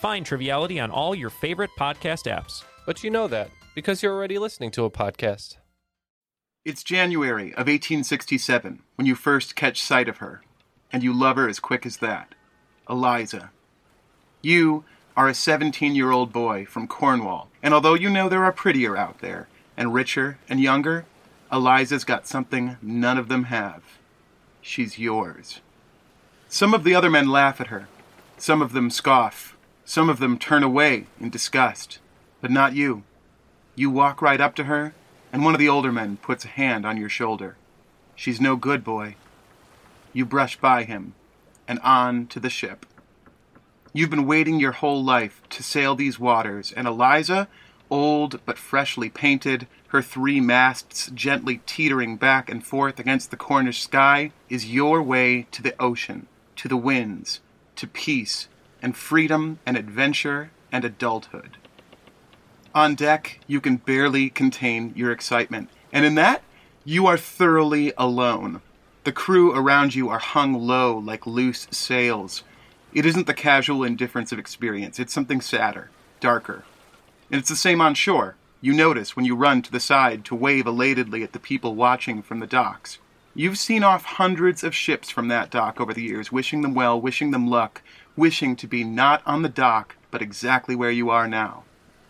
Find Triviality on all your favorite podcast apps. but you know that because you're already listening to a podcast. It's January of 1867 when you first catch sight of her, and you love her as quick as that. Eliza. You are a 17 year old boy from Cornwall, and although you know there are prettier out there, and richer and younger, Eliza's got something none of them have. She's yours. Some of the other men laugh at her, some of them scoff, some of them turn away in disgust, but not you. You walk right up to her, and one of the older men puts a hand on your shoulder. She's no good, boy. You brush by him, and on to the ship. You've been waiting your whole life to sail these waters, and Eliza, old but freshly painted, her three masts gently teetering back and forth against the Cornish sky, is your way to the ocean, to the winds, to peace, and freedom, and adventure, and adulthood. On deck, you can barely contain your excitement, and in that, you are thoroughly alone. The crew around you are hung low like loose sails. It isn't the casual indifference of experience, it's something sadder, darker. And it's the same on shore. You notice when you run to the side to wave elatedly at the people watching from the docks. You've seen off hundreds of ships from that dock over the years, wishing them well, wishing them luck, wishing to be not on the dock, but exactly where you are now.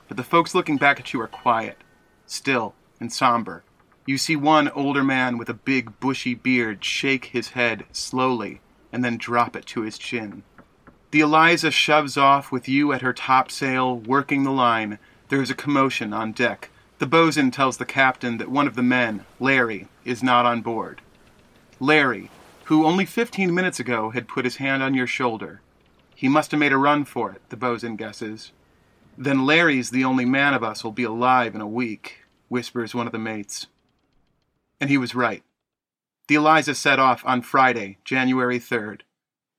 But the folks looking back at you are quiet, still, and somber. You see one older man with a big bushy beard shake his head slowly and then drop it to his chin. The Eliza shoves off with you at her topsail, working the line. There is a commotion on deck. The bosun tells the captain that one of the men, Larry, is not on board. Larry, who only fifteen minutes ago had put his hand on your shoulder. He must have made a run for it, the bosun guesses. Then Larry's the only man of us will be alive in a week, whispers one of the mates. And he was right. The Eliza set off on Friday, January 3rd.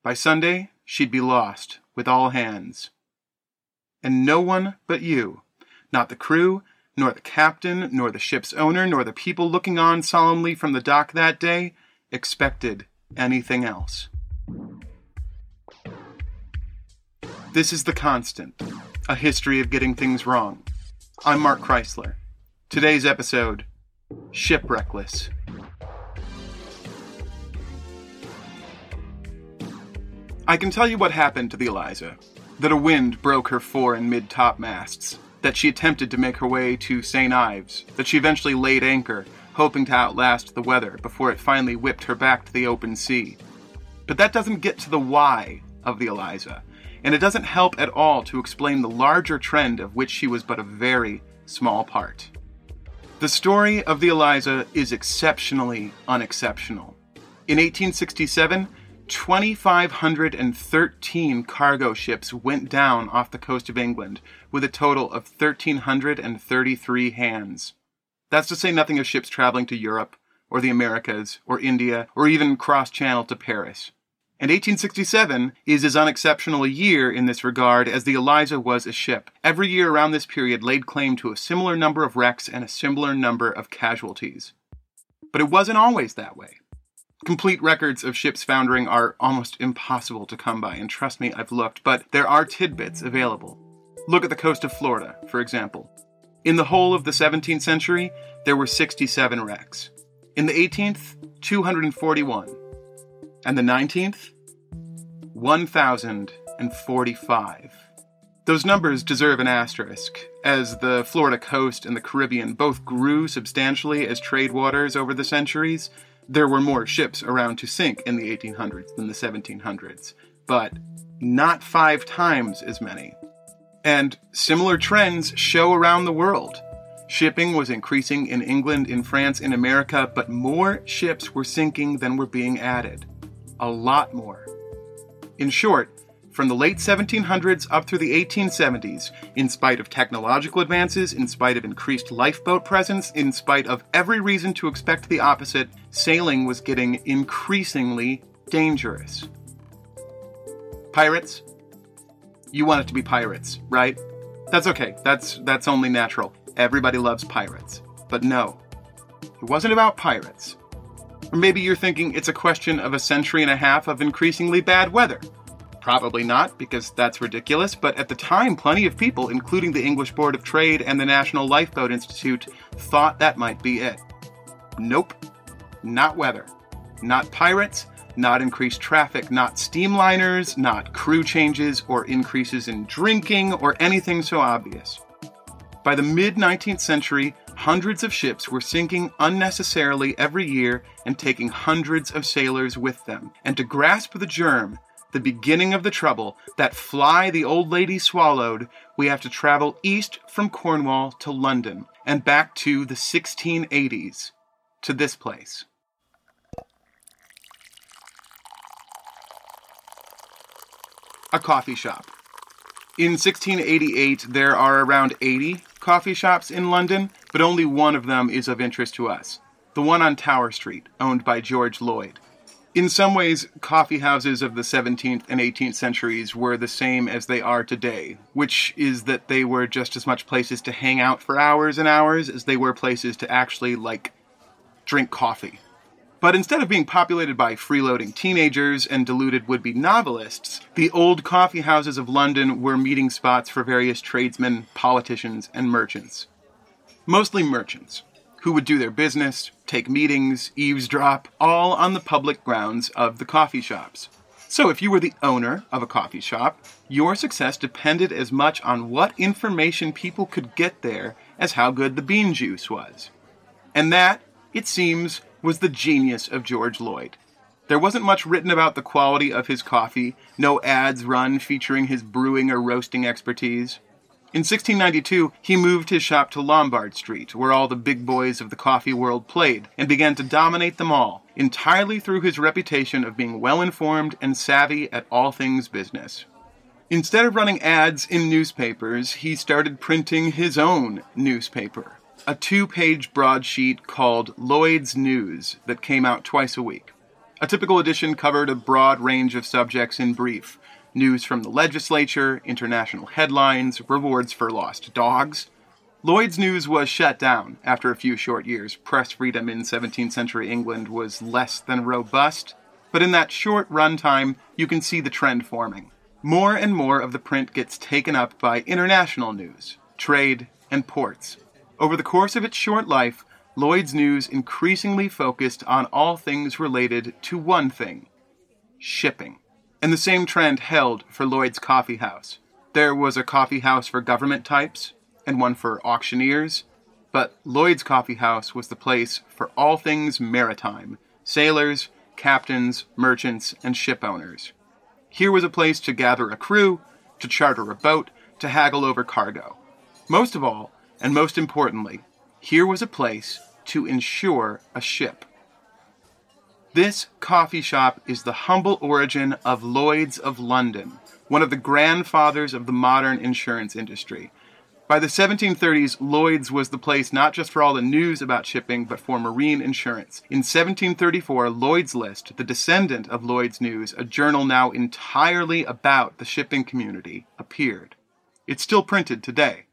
By Sunday, she'd be lost, with all hands. And no one but you, not the crew, nor the captain, nor the ship's owner, nor the people looking on solemnly from the dock that day, expected anything else. This is The Constant, a history of getting things wrong. I'm Mark Chrisler. Today's episode Shipwreckless. I can tell you what happened to the Eliza that a wind broke her fore and mid topmasts, that she attempted to make her way to St. Ives, that she eventually laid anchor, hoping to outlast the weather before it finally whipped her back to the open sea. But that doesn't get to the why of the Eliza, and it doesn't help at all to explain the larger trend of which she was but a very small part. The story of the Eliza is exceptionally unexceptional. In 1867, 2,513 cargo ships went down off the coast of England, with a total of 1,333 hands. That's to say nothing of ships traveling to Europe, or the Americas, or India, or even cross channel to Paris. And 1867 is as unexceptional a year in this regard as the Eliza was a ship. Every year around this period laid claim to a similar number of wrecks and a similar number of casualties. But it wasn't always that way. Complete records of ships foundering are almost impossible to come by, and trust me, I've looked, but there are tidbits available. Look at the coast of Florida, for example. In the whole of the 17th century, there were 67 wrecks. In the 18th, 241. And the 19th, 1,045. Those numbers deserve an asterisk, as the Florida coast and the Caribbean both grew substantially as trade waters over the centuries. There were more ships around to sink in the 1800s than the 1700s, but not five times as many. And similar trends show around the world. Shipping was increasing in England, in France, in America, but more ships were sinking than were being added. A lot more. In short, from the late 1700s up through the 1870s, in spite of technological advances, in spite of increased lifeboat presence, in spite of every reason to expect the opposite, sailing was getting increasingly dangerous. Pirates? You want it to be pirates, right? That's okay. That's that's only natural. Everybody loves pirates. But no. It wasn't about pirates. Or maybe you're thinking it's a question of a century and a half of increasingly bad weather. Probably not, because that's ridiculous, but at the time, plenty of people, including the English Board of Trade and the National Lifeboat Institute, thought that might be it. Nope. Not weather. Not pirates, not increased traffic, not steamliners, not crew changes or increases in drinking or anything so obvious. By the mid 19th century, hundreds of ships were sinking unnecessarily every year and taking hundreds of sailors with them. And to grasp the germ, the beginning of the trouble, that fly the old lady swallowed, we have to travel east from Cornwall to London and back to the 1680s, to this place. A coffee shop. In 1688, there are around 80 coffee shops in London, but only one of them is of interest to us the one on Tower Street, owned by George Lloyd. In some ways, coffee houses of the 17th and 18th centuries were the same as they are today, which is that they were just as much places to hang out for hours and hours as they were places to actually, like, drink coffee. But instead of being populated by freeloading teenagers and deluded would be novelists, the old coffee houses of London were meeting spots for various tradesmen, politicians, and merchants. Mostly merchants who would do their business, take meetings, eavesdrop, all on the public grounds of the coffee shops. So, if you were the owner of a coffee shop, your success depended as much on what information people could get there as how good the bean juice was. And that, it seems, was the genius of George Lloyd. There wasn't much written about the quality of his coffee, no ads run featuring his brewing or roasting expertise. In 1692, he moved his shop to Lombard Street, where all the big boys of the coffee world played, and began to dominate them all, entirely through his reputation of being well informed and savvy at all things business. Instead of running ads in newspapers, he started printing his own newspaper, a two page broadsheet called Lloyd's News that came out twice a week. A typical edition covered a broad range of subjects in brief news from the legislature, international headlines, rewards for lost dogs. Lloyd's News was shut down after a few short years. Press freedom in 17th century England was less than robust, but in that short run time, you can see the trend forming. More and more of the print gets taken up by international news, trade, and ports. Over the course of its short life, Lloyd's News increasingly focused on all things related to one thing shipping. And the same trend held for Lloyd's Coffee House. There was a coffee house for government types and one for auctioneers, but Lloyd's Coffee House was the place for all things maritime sailors, captains, merchants, and ship owners. Here was a place to gather a crew, to charter a boat, to haggle over cargo. Most of all, and most importantly, here was a place to insure a ship. This coffee shop is the humble origin of Lloyd's of London, one of the grandfathers of the modern insurance industry. By the 1730s, Lloyd's was the place not just for all the news about shipping, but for marine insurance. In 1734, Lloyd's List, the descendant of Lloyd's News, a journal now entirely about the shipping community, appeared. It's still printed today.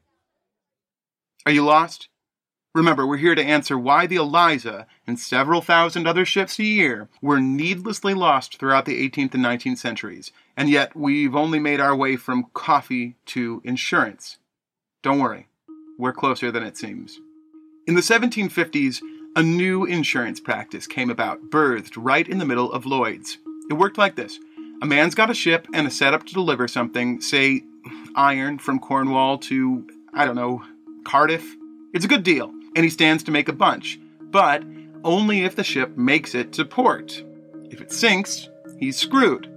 Are you lost? Remember, we're here to answer why the Eliza and several thousand other ships a year were needlessly lost throughout the 18th and 19th centuries, and yet we've only made our way from coffee to insurance. Don't worry, we're closer than it seems. In the 1750s, a new insurance practice came about, birthed right in the middle of Lloyd's. It worked like this a man's got a ship and a setup to deliver something, say, iron from Cornwall to, I don't know, Cardiff. It's a good deal and he stands to make a bunch, but only if the ship makes it to port. If it sinks, he's screwed.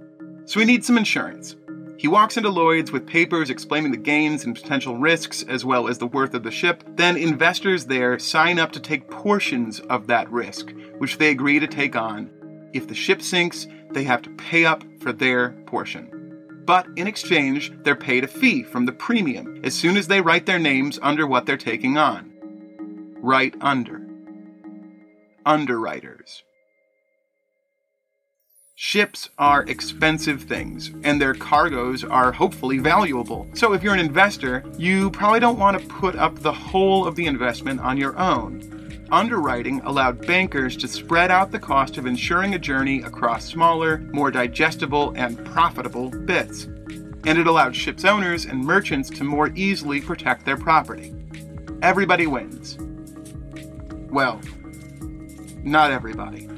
So he needs some insurance. He walks into Lloyd's with papers explaining the gains and potential risks as well as the worth of the ship. Then investors there sign up to take portions of that risk, which they agree to take on. If the ship sinks, they have to pay up for their portion. But in exchange, they're paid a fee from the premium as soon as they write their names under what they're taking on. Right under. Underwriters. Ships are expensive things, and their cargoes are hopefully valuable. So, if you're an investor, you probably don't want to put up the whole of the investment on your own. Underwriting allowed bankers to spread out the cost of insuring a journey across smaller, more digestible, and profitable bits. And it allowed ship's owners and merchants to more easily protect their property. Everybody wins. Well, not everybody.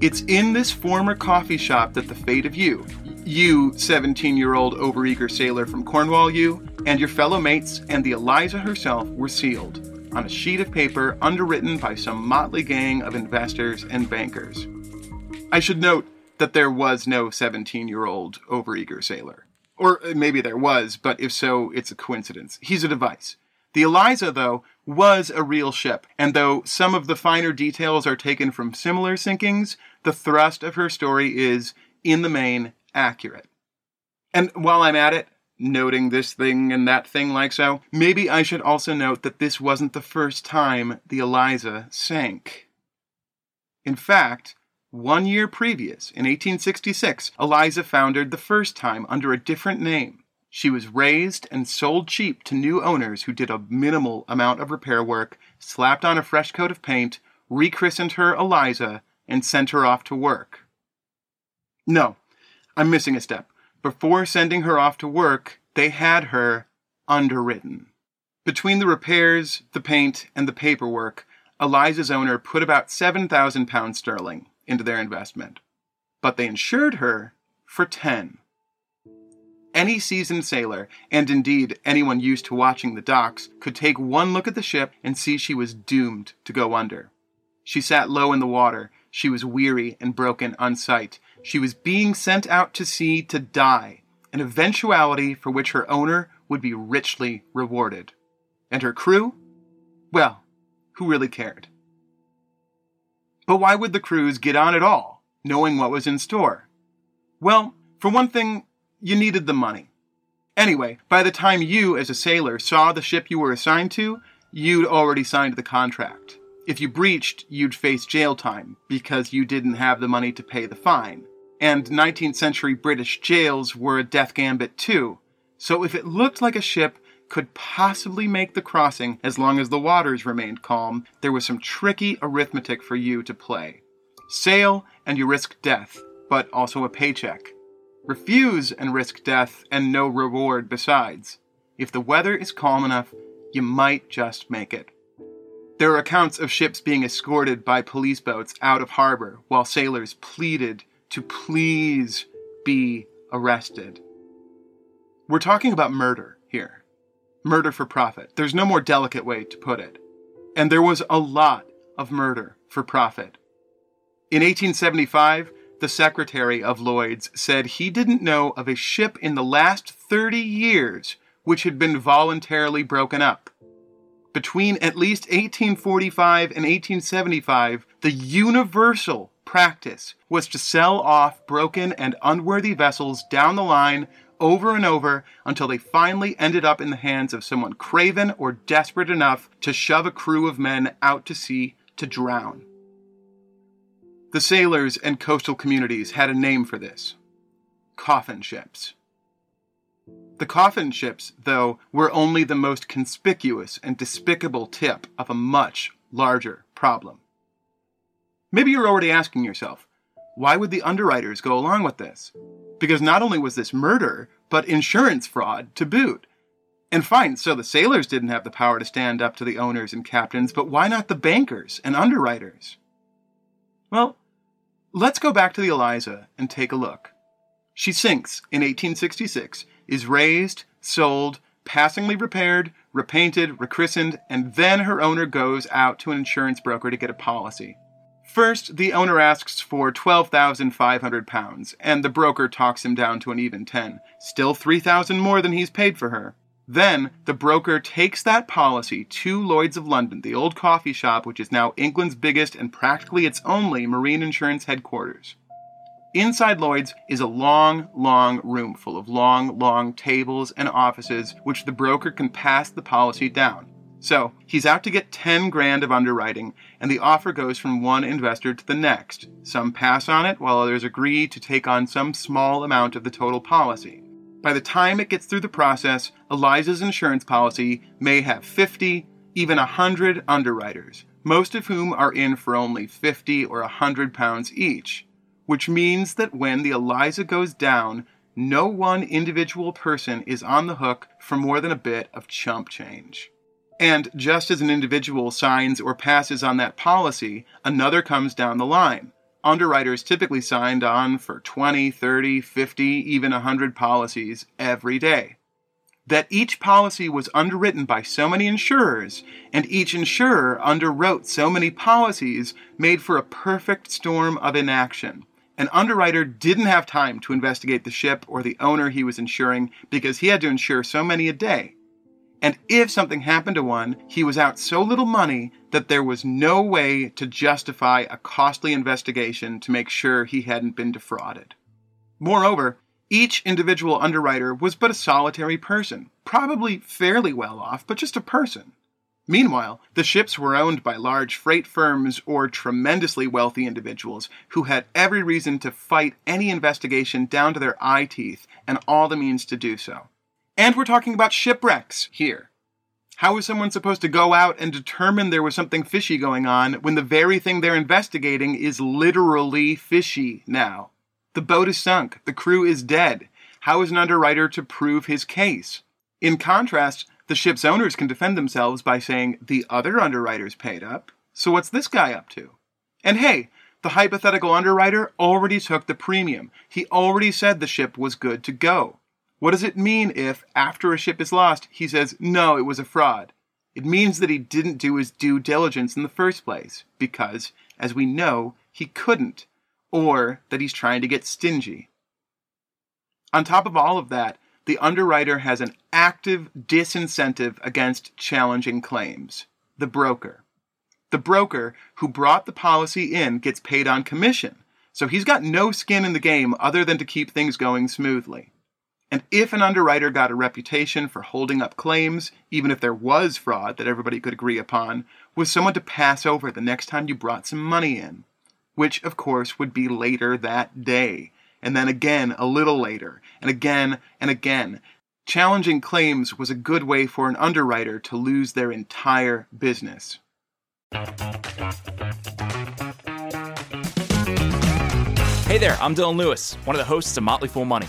It's in this former coffee shop that the fate of you, you 17 year old overeager sailor from Cornwall, you, and your fellow mates and the Eliza herself were sealed on a sheet of paper underwritten by some motley gang of investors and bankers. I should note that there was no 17 year old overeager sailor. Or uh, maybe there was, but if so, it's a coincidence. He's a device. The Eliza, though, was a real ship, and though some of the finer details are taken from similar sinkings, the thrust of her story is, in the main, accurate. And while I'm at it, noting this thing and that thing like so, maybe I should also note that this wasn't the first time the Eliza sank. In fact, one year previous, in 1866, Eliza foundered the first time under a different name. She was raised and sold cheap to new owners who did a minimal amount of repair work, slapped on a fresh coat of paint, rechristened her Eliza, and sent her off to work. No, I'm missing a step. Before sending her off to work, they had her underwritten. Between the repairs, the paint, and the paperwork, Eliza's owner put about 7,000 pounds sterling into their investment. But they insured her for 10. Any seasoned sailor, and indeed anyone used to watching the docks, could take one look at the ship and see she was doomed to go under. She sat low in the water. She was weary and broken on sight. She was being sent out to sea to die, an eventuality for which her owner would be richly rewarded. And her crew? Well, who really cared? But why would the crews get on at all, knowing what was in store? Well, for one thing, you needed the money. Anyway, by the time you, as a sailor, saw the ship you were assigned to, you'd already signed the contract. If you breached, you'd face jail time because you didn't have the money to pay the fine. And 19th century British jails were a death gambit too. So if it looked like a ship could possibly make the crossing as long as the waters remained calm, there was some tricky arithmetic for you to play. Sail and you risk death, but also a paycheck. Refuse and risk death and no reward besides. If the weather is calm enough, you might just make it. There are accounts of ships being escorted by police boats out of harbor while sailors pleaded to please be arrested. We're talking about murder here. Murder for profit. There's no more delicate way to put it. And there was a lot of murder for profit. In 1875, the secretary of Lloyd's said he didn't know of a ship in the last 30 years which had been voluntarily broken up. Between at least 1845 and 1875, the universal practice was to sell off broken and unworthy vessels down the line over and over until they finally ended up in the hands of someone craven or desperate enough to shove a crew of men out to sea to drown. The sailors and coastal communities had a name for this coffin ships. The coffin ships, though, were only the most conspicuous and despicable tip of a much larger problem. Maybe you're already asking yourself, why would the underwriters go along with this? Because not only was this murder, but insurance fraud to boot. And fine, so the sailors didn't have the power to stand up to the owners and captains, but why not the bankers and underwriters? Well, let's go back to the Eliza and take a look. She sinks in 1866, is raised, sold, passingly repaired, repainted, rechristened, and then her owner goes out to an insurance broker to get a policy. First, the owner asks for £12,500, and the broker talks him down to an even 10, still 3000 more than he's paid for her. Then, the broker takes that policy to Lloyd's of London, the old coffee shop which is now England's biggest and practically its only marine insurance headquarters. Inside Lloyd's is a long, long room full of long, long tables and offices which the broker can pass the policy down. So, he's out to get 10 grand of underwriting, and the offer goes from one investor to the next. Some pass on it, while others agree to take on some small amount of the total policy. By the time it gets through the process, Eliza's insurance policy may have 50, even 100 underwriters, most of whom are in for only 50 or 100 pounds each which means that when the Eliza goes down, no one individual person is on the hook for more than a bit of chump change. And just as an individual signs or passes on that policy, another comes down the line. Underwriters typically signed on for 20, 30, 50, even 100 policies every day. That each policy was underwritten by so many insurers, and each insurer underwrote so many policies, made for a perfect storm of inaction an underwriter didn't have time to investigate the ship or the owner he was insuring because he had to insure so many a day. And if something happened to one, he was out so little money that there was no way to justify a costly investigation to make sure he hadn't been defrauded. Moreover, each individual underwriter was but a solitary person, probably fairly well off, but just a person. Meanwhile, the ships were owned by large freight firms or tremendously wealthy individuals who had every reason to fight any investigation down to their eye teeth and all the means to do so. And we're talking about shipwrecks here. How is someone supposed to go out and determine there was something fishy going on when the very thing they're investigating is literally fishy now? The boat is sunk, the crew is dead. How is an underwriter to prove his case? In contrast, the ship's owners can defend themselves by saying the other underwriters paid up, so what's this guy up to? And hey, the hypothetical underwriter already took the premium. He already said the ship was good to go. What does it mean if, after a ship is lost, he says, no, it was a fraud? It means that he didn't do his due diligence in the first place, because, as we know, he couldn't, or that he's trying to get stingy. On top of all of that, the underwriter has an active disincentive against challenging claims the broker. The broker who brought the policy in gets paid on commission, so he's got no skin in the game other than to keep things going smoothly. And if an underwriter got a reputation for holding up claims, even if there was fraud that everybody could agree upon, was someone to pass over the next time you brought some money in, which of course would be later that day, and then again a little later, and again and again. Challenging claims was a good way for an underwriter to lose their entire business. Hey there, I'm Dylan Lewis, one of the hosts of Motley Fool Money.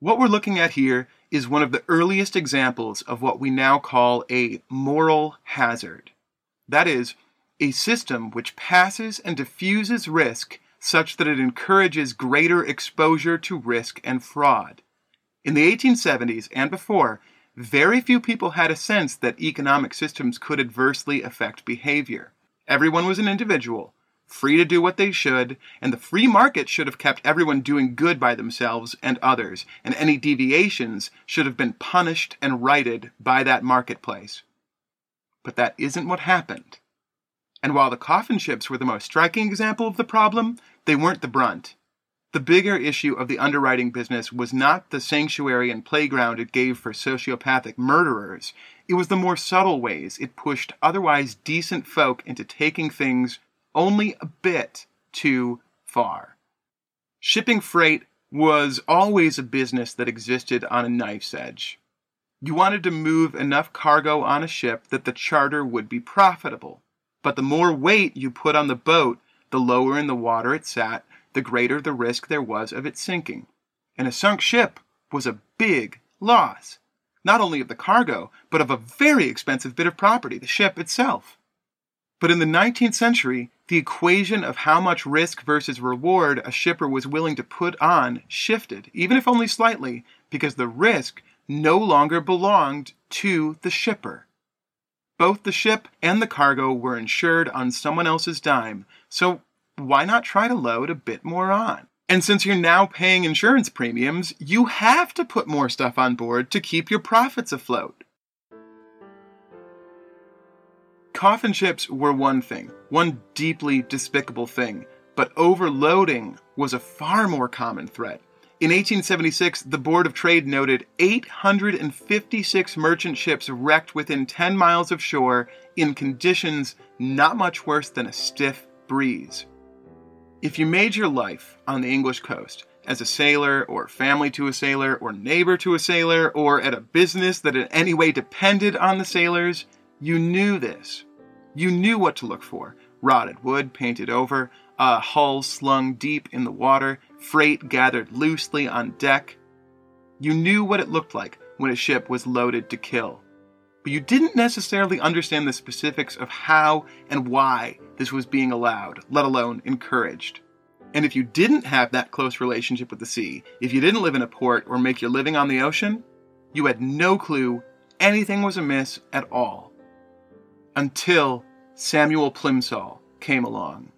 What we're looking at here is one of the earliest examples of what we now call a moral hazard. That is, a system which passes and diffuses risk such that it encourages greater exposure to risk and fraud. In the 1870s and before, very few people had a sense that economic systems could adversely affect behavior. Everyone was an individual. Free to do what they should, and the free market should have kept everyone doing good by themselves and others, and any deviations should have been punished and righted by that marketplace. But that isn't what happened. And while the coffin ships were the most striking example of the problem, they weren't the brunt. The bigger issue of the underwriting business was not the sanctuary and playground it gave for sociopathic murderers, it was the more subtle ways it pushed otherwise decent folk into taking things only a bit too far. Shipping freight was always a business that existed on a knife's edge. You wanted to move enough cargo on a ship that the charter would be profitable. But the more weight you put on the boat, the lower in the water it sat, the greater the risk there was of it sinking. And a sunk ship was a big loss, not only of the cargo, but of a very expensive bit of property, the ship itself. But in the 19th century, the equation of how much risk versus reward a shipper was willing to put on shifted, even if only slightly, because the risk no longer belonged to the shipper. Both the ship and the cargo were insured on someone else's dime, so why not try to load a bit more on? And since you're now paying insurance premiums, you have to put more stuff on board to keep your profits afloat. Coffin ships were one thing, one deeply despicable thing, but overloading was a far more common threat. In 1876, the Board of Trade noted 856 merchant ships wrecked within 10 miles of shore in conditions not much worse than a stiff breeze. If you made your life on the English coast as a sailor, or family to a sailor, or neighbor to a sailor, or at a business that in any way depended on the sailors, you knew this. You knew what to look for rotted wood painted over, a hull slung deep in the water, freight gathered loosely on deck. You knew what it looked like when a ship was loaded to kill. But you didn't necessarily understand the specifics of how and why this was being allowed, let alone encouraged. And if you didn't have that close relationship with the sea, if you didn't live in a port or make your living on the ocean, you had no clue anything was amiss at all. Until Samuel Plimsoll came along.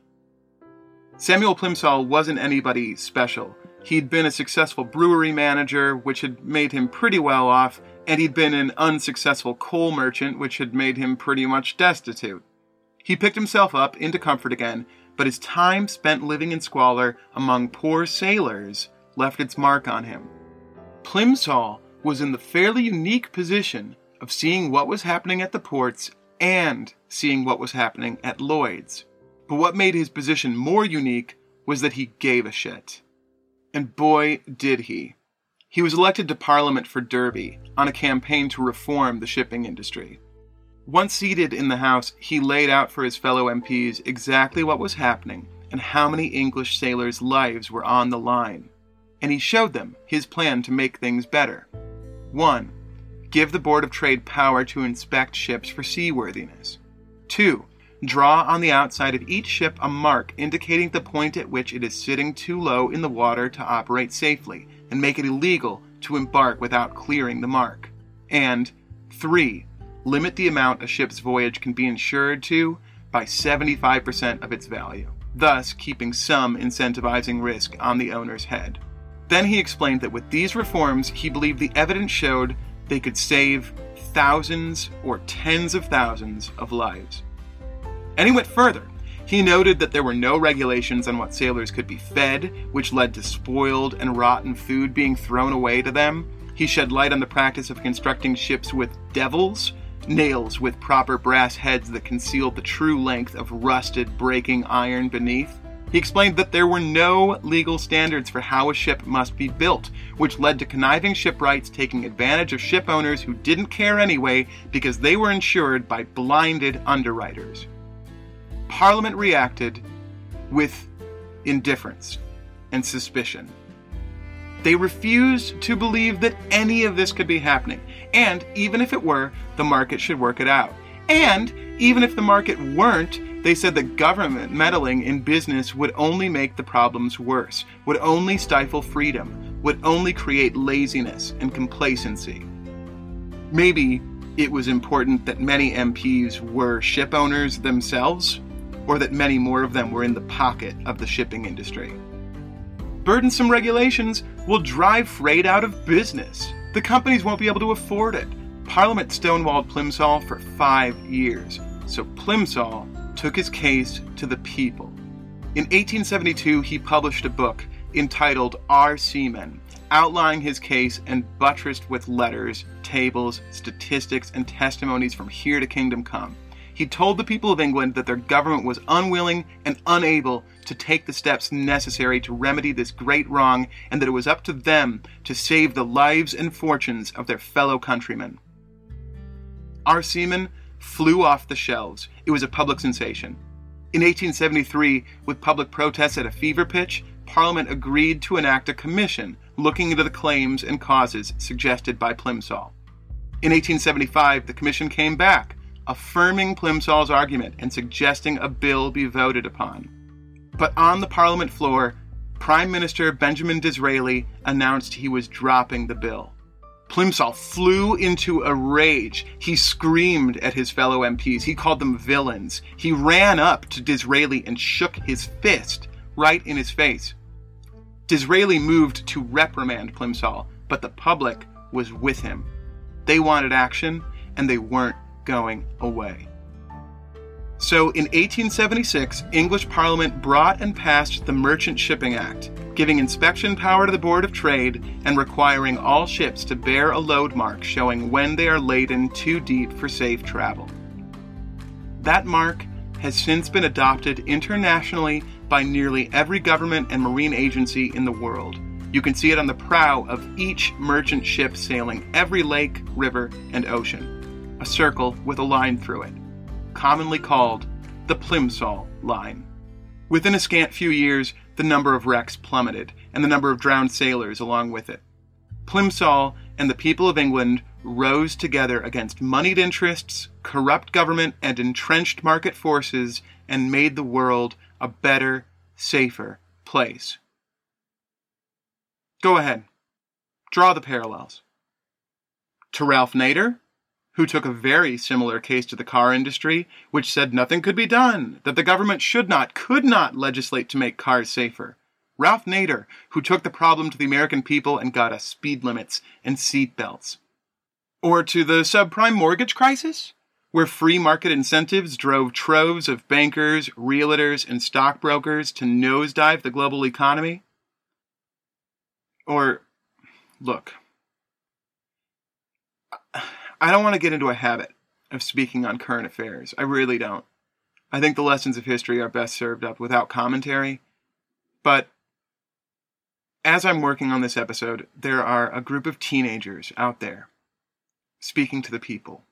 Samuel Plimsoll wasn't anybody special. He'd been a successful brewery manager, which had made him pretty well off, and he'd been an unsuccessful coal merchant, which had made him pretty much destitute. He picked himself up into comfort again, but his time spent living in squalor among poor sailors left its mark on him. Plimsoll was in the fairly unique position of seeing what was happening at the ports and seeing what was happening at Lloyd's. But what made his position more unique was that he gave a shit. And boy, did he. He was elected to Parliament for Derby on a campaign to reform the shipping industry. Once seated in the House, he laid out for his fellow MPs exactly what was happening and how many English sailors' lives were on the line. And he showed them his plan to make things better. 1 give the Board of Trade power to inspect ships for seaworthiness. 2. Draw on the outside of each ship a mark indicating the point at which it is sitting too low in the water to operate safely, and make it illegal to embark without clearing the mark. And 3. Limit the amount a ship's voyage can be insured to by 75% of its value, thus keeping some incentivizing risk on the owner's head. Then he explained that with these reforms, he believed the evidence showed they could save thousands or tens of thousands of lives. And he went further. He noted that there were no regulations on what sailors could be fed, which led to spoiled and rotten food being thrown away to them. He shed light on the practice of constructing ships with devils, nails with proper brass heads that concealed the true length of rusted, breaking iron beneath. He explained that there were no legal standards for how a ship must be built, which led to conniving shipwrights taking advantage of ship owners who didn't care anyway because they were insured by blinded underwriters. Parliament reacted with indifference and suspicion. They refused to believe that any of this could be happening, and even if it were, the market should work it out. And even if the market weren't, they said that government meddling in business would only make the problems worse, would only stifle freedom, would only create laziness and complacency. Maybe it was important that many MPs were ship owners themselves, or that many more of them were in the pocket of the shipping industry. Burdensome regulations will drive freight out of business. The companies won't be able to afford it. Parliament stonewalled Plimsoll for five years, so Plimsoll took his case to the people. In 1872, he published a book entitled Our Seamen, outlining his case and buttressed with letters, tables, statistics, and testimonies from here to kingdom come. He told the people of England that their government was unwilling and unable to take the steps necessary to remedy this great wrong, and that it was up to them to save the lives and fortunes of their fellow countrymen. Our seamen flew off the shelves. It was a public sensation. In 1873, with public protests at a fever pitch, Parliament agreed to enact a commission looking into the claims and causes suggested by Plimsoll. In 1875, the commission came back, affirming Plimsoll's argument and suggesting a bill be voted upon. But on the Parliament floor, Prime Minister Benjamin Disraeli announced he was dropping the bill. Plimsoll flew into a rage. He screamed at his fellow MPs. He called them villains. He ran up to Disraeli and shook his fist right in his face. Disraeli moved to reprimand Plimsoll, but the public was with him. They wanted action, and they weren't going away. So in 1876, English Parliament brought and passed the Merchant Shipping Act, giving inspection power to the Board of Trade and requiring all ships to bear a load mark showing when they are laden too deep for safe travel. That mark has since been adopted internationally by nearly every government and marine agency in the world. You can see it on the prow of each merchant ship sailing every lake, river, and ocean. A circle with a line through it commonly called the Plimsoll Line. Within a scant few years, the number of wrecks plummeted, and the number of drowned sailors along with it. Plimsoll and the people of England rose together against moneyed interests, corrupt government, and entrenched market forces and made the world a better, safer place. Go ahead. Draw the parallels. To Ralph Nader, who took a very similar case to the car industry, which said nothing could be done, that the government should not, could not legislate to make cars safer. Ralph Nader, who took the problem to the American people and got us speed limits and seat belts. Or to the subprime mortgage crisis, where free market incentives drove troves of bankers, realtors, and stockbrokers to nosedive the global economy. Or, look, I don't want to get into a habit of speaking on current affairs. I really don't. I think the lessons of history are best served up without commentary. But as I'm working on this episode, there are a group of teenagers out there speaking to the people.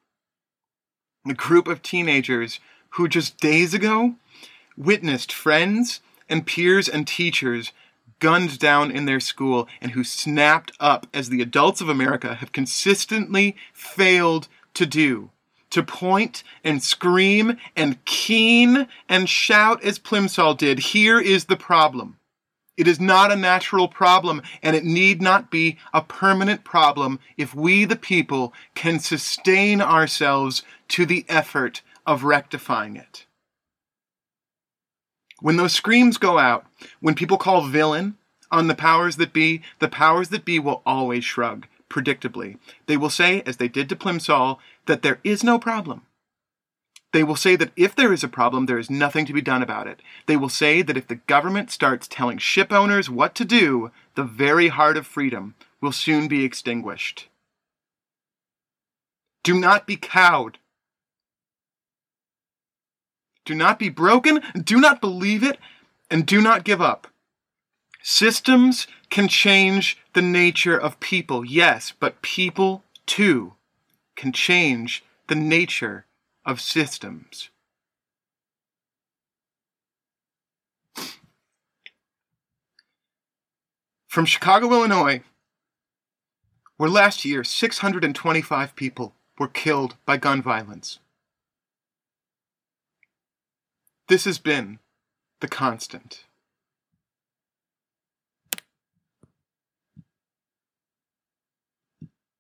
A group of teenagers who just days ago witnessed friends and peers and teachers gunned down in their school and who snapped up as the adults of America have consistently failed to do. To point and scream and keen and shout as Plimsoll did, here is the problem. It is not a natural problem, and it need not be a permanent problem if we, the people, can sustain ourselves to the effort of rectifying it. When those screams go out, when people call villain on the powers that be, the powers that be will always shrug, predictably. They will say, as they did to Plimsoll, that there is no problem. They will say that if there is a problem, there is nothing to be done about it. They will say that if the government starts telling ship owners what to do, the very heart of freedom will soon be extinguished. Do not be cowed. Do not be broken, do not believe it, and do not give up. Systems can change the nature of people, yes, but people too can change the nature of systems. From Chicago, Illinois, where last year 625 people were killed by gun violence. This has been the constant.